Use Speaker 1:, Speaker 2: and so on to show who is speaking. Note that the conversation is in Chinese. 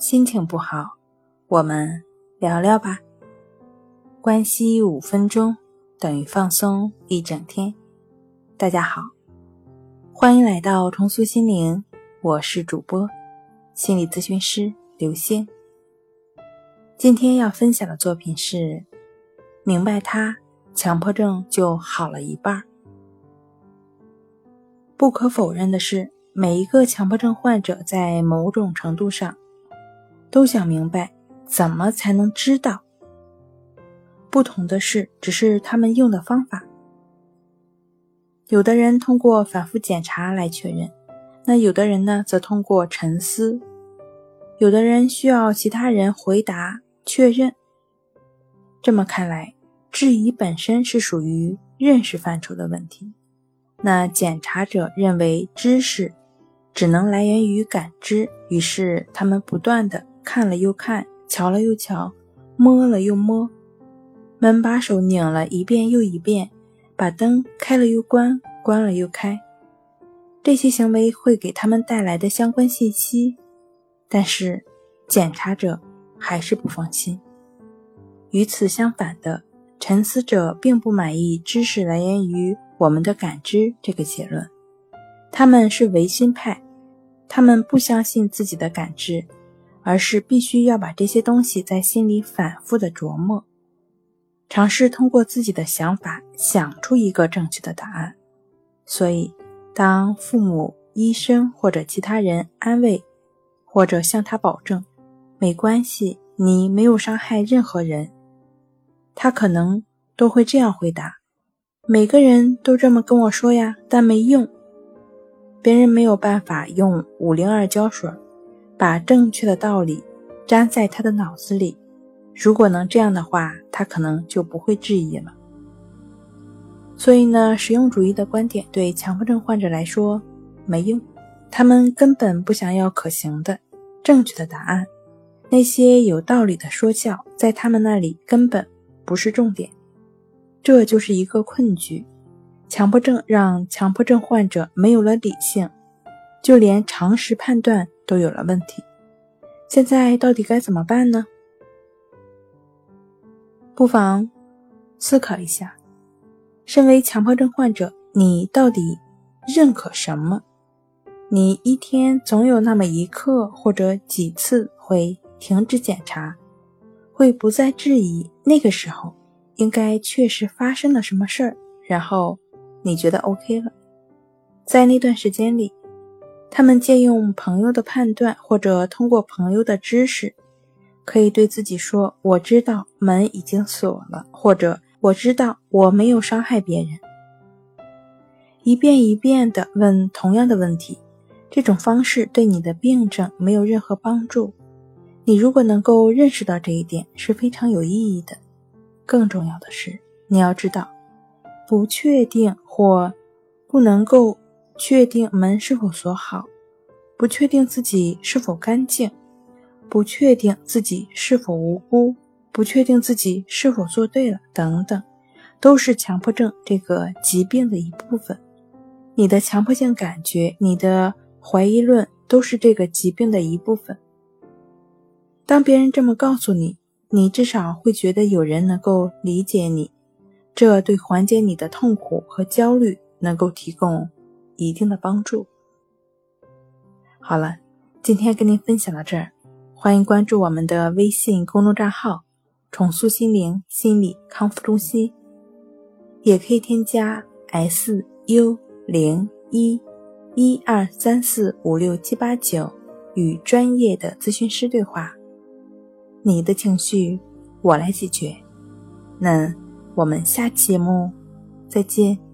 Speaker 1: 心情不好，我们聊聊吧。关系五分钟等于放松一整天。大家好，欢迎来到重塑心灵，我是主播心理咨询师刘星。今天要分享的作品是：明白他，强迫症就好了一半。不可否认的是，每一个强迫症患者在某种程度上都想明白怎么才能知道。不同的是，只是他们用的方法。有的人通过反复检查来确认，那有的人呢，则通过沉思；有的人需要其他人回答确认。这么看来，质疑本身是属于认识范畴的问题。那检查者认为知识只能来源于感知，于是他们不断的看了又看，瞧了又瞧，摸了又摸，门把手拧了一遍又一遍，把灯开了又关，关了又开。这些行为会给他们带来的相关信息，但是检查者还是不放心。与此相反的，沉思者并不满意知识来源于。我们的感知这个结论，他们是唯心派，他们不相信自己的感知，而是必须要把这些东西在心里反复的琢磨，尝试通过自己的想法想出一个正确的答案。所以，当父母、医生或者其他人安慰，或者向他保证没关系，你没有伤害任何人，他可能都会这样回答。每个人都这么跟我说呀，但没用。别人没有办法用五零二胶水把正确的道理粘在他的脑子里。如果能这样的话，他可能就不会质疑了。所以呢，实用主义的观点对强迫症患者来说没用。他们根本不想要可行的、正确的答案。那些有道理的说教，在他们那里根本不是重点。这就是一个困局，强迫症让强迫症患者没有了理性，就连常识判断都有了问题。现在到底该怎么办呢？不妨思考一下，身为强迫症患者，你到底认可什么？你一天总有那么一刻或者几次会停止检查，会不再质疑，那个时候。应该确实发生了什么事儿，然后你觉得 OK 了。在那段时间里，他们借用朋友的判断，或者通过朋友的知识，可以对自己说：“我知道门已经锁了，或者我知道我没有伤害别人。”一遍一遍地问同样的问题，这种方式对你的病症没有任何帮助。你如果能够认识到这一点，是非常有意义的。更重要的是，你要知道，不确定或不能够确定门是否锁好，不确定自己是否干净，不确定自己是否无辜，不确定自己是否做对了等等，都是强迫症这个疾病的一部分。你的强迫性感觉，你的怀疑论，都是这个疾病的一部分。当别人这么告诉你。你至少会觉得有人能够理解你，这对缓解你的痛苦和焦虑能够提供一定的帮助。好了，今天跟您分享到这儿，欢迎关注我们的微信公众账号“重塑心灵心理康复中心”，也可以添加 s u 零一一二三四五六七八九与专业的咨询师对话。你的情绪，我来解决。那我们下期节目再见。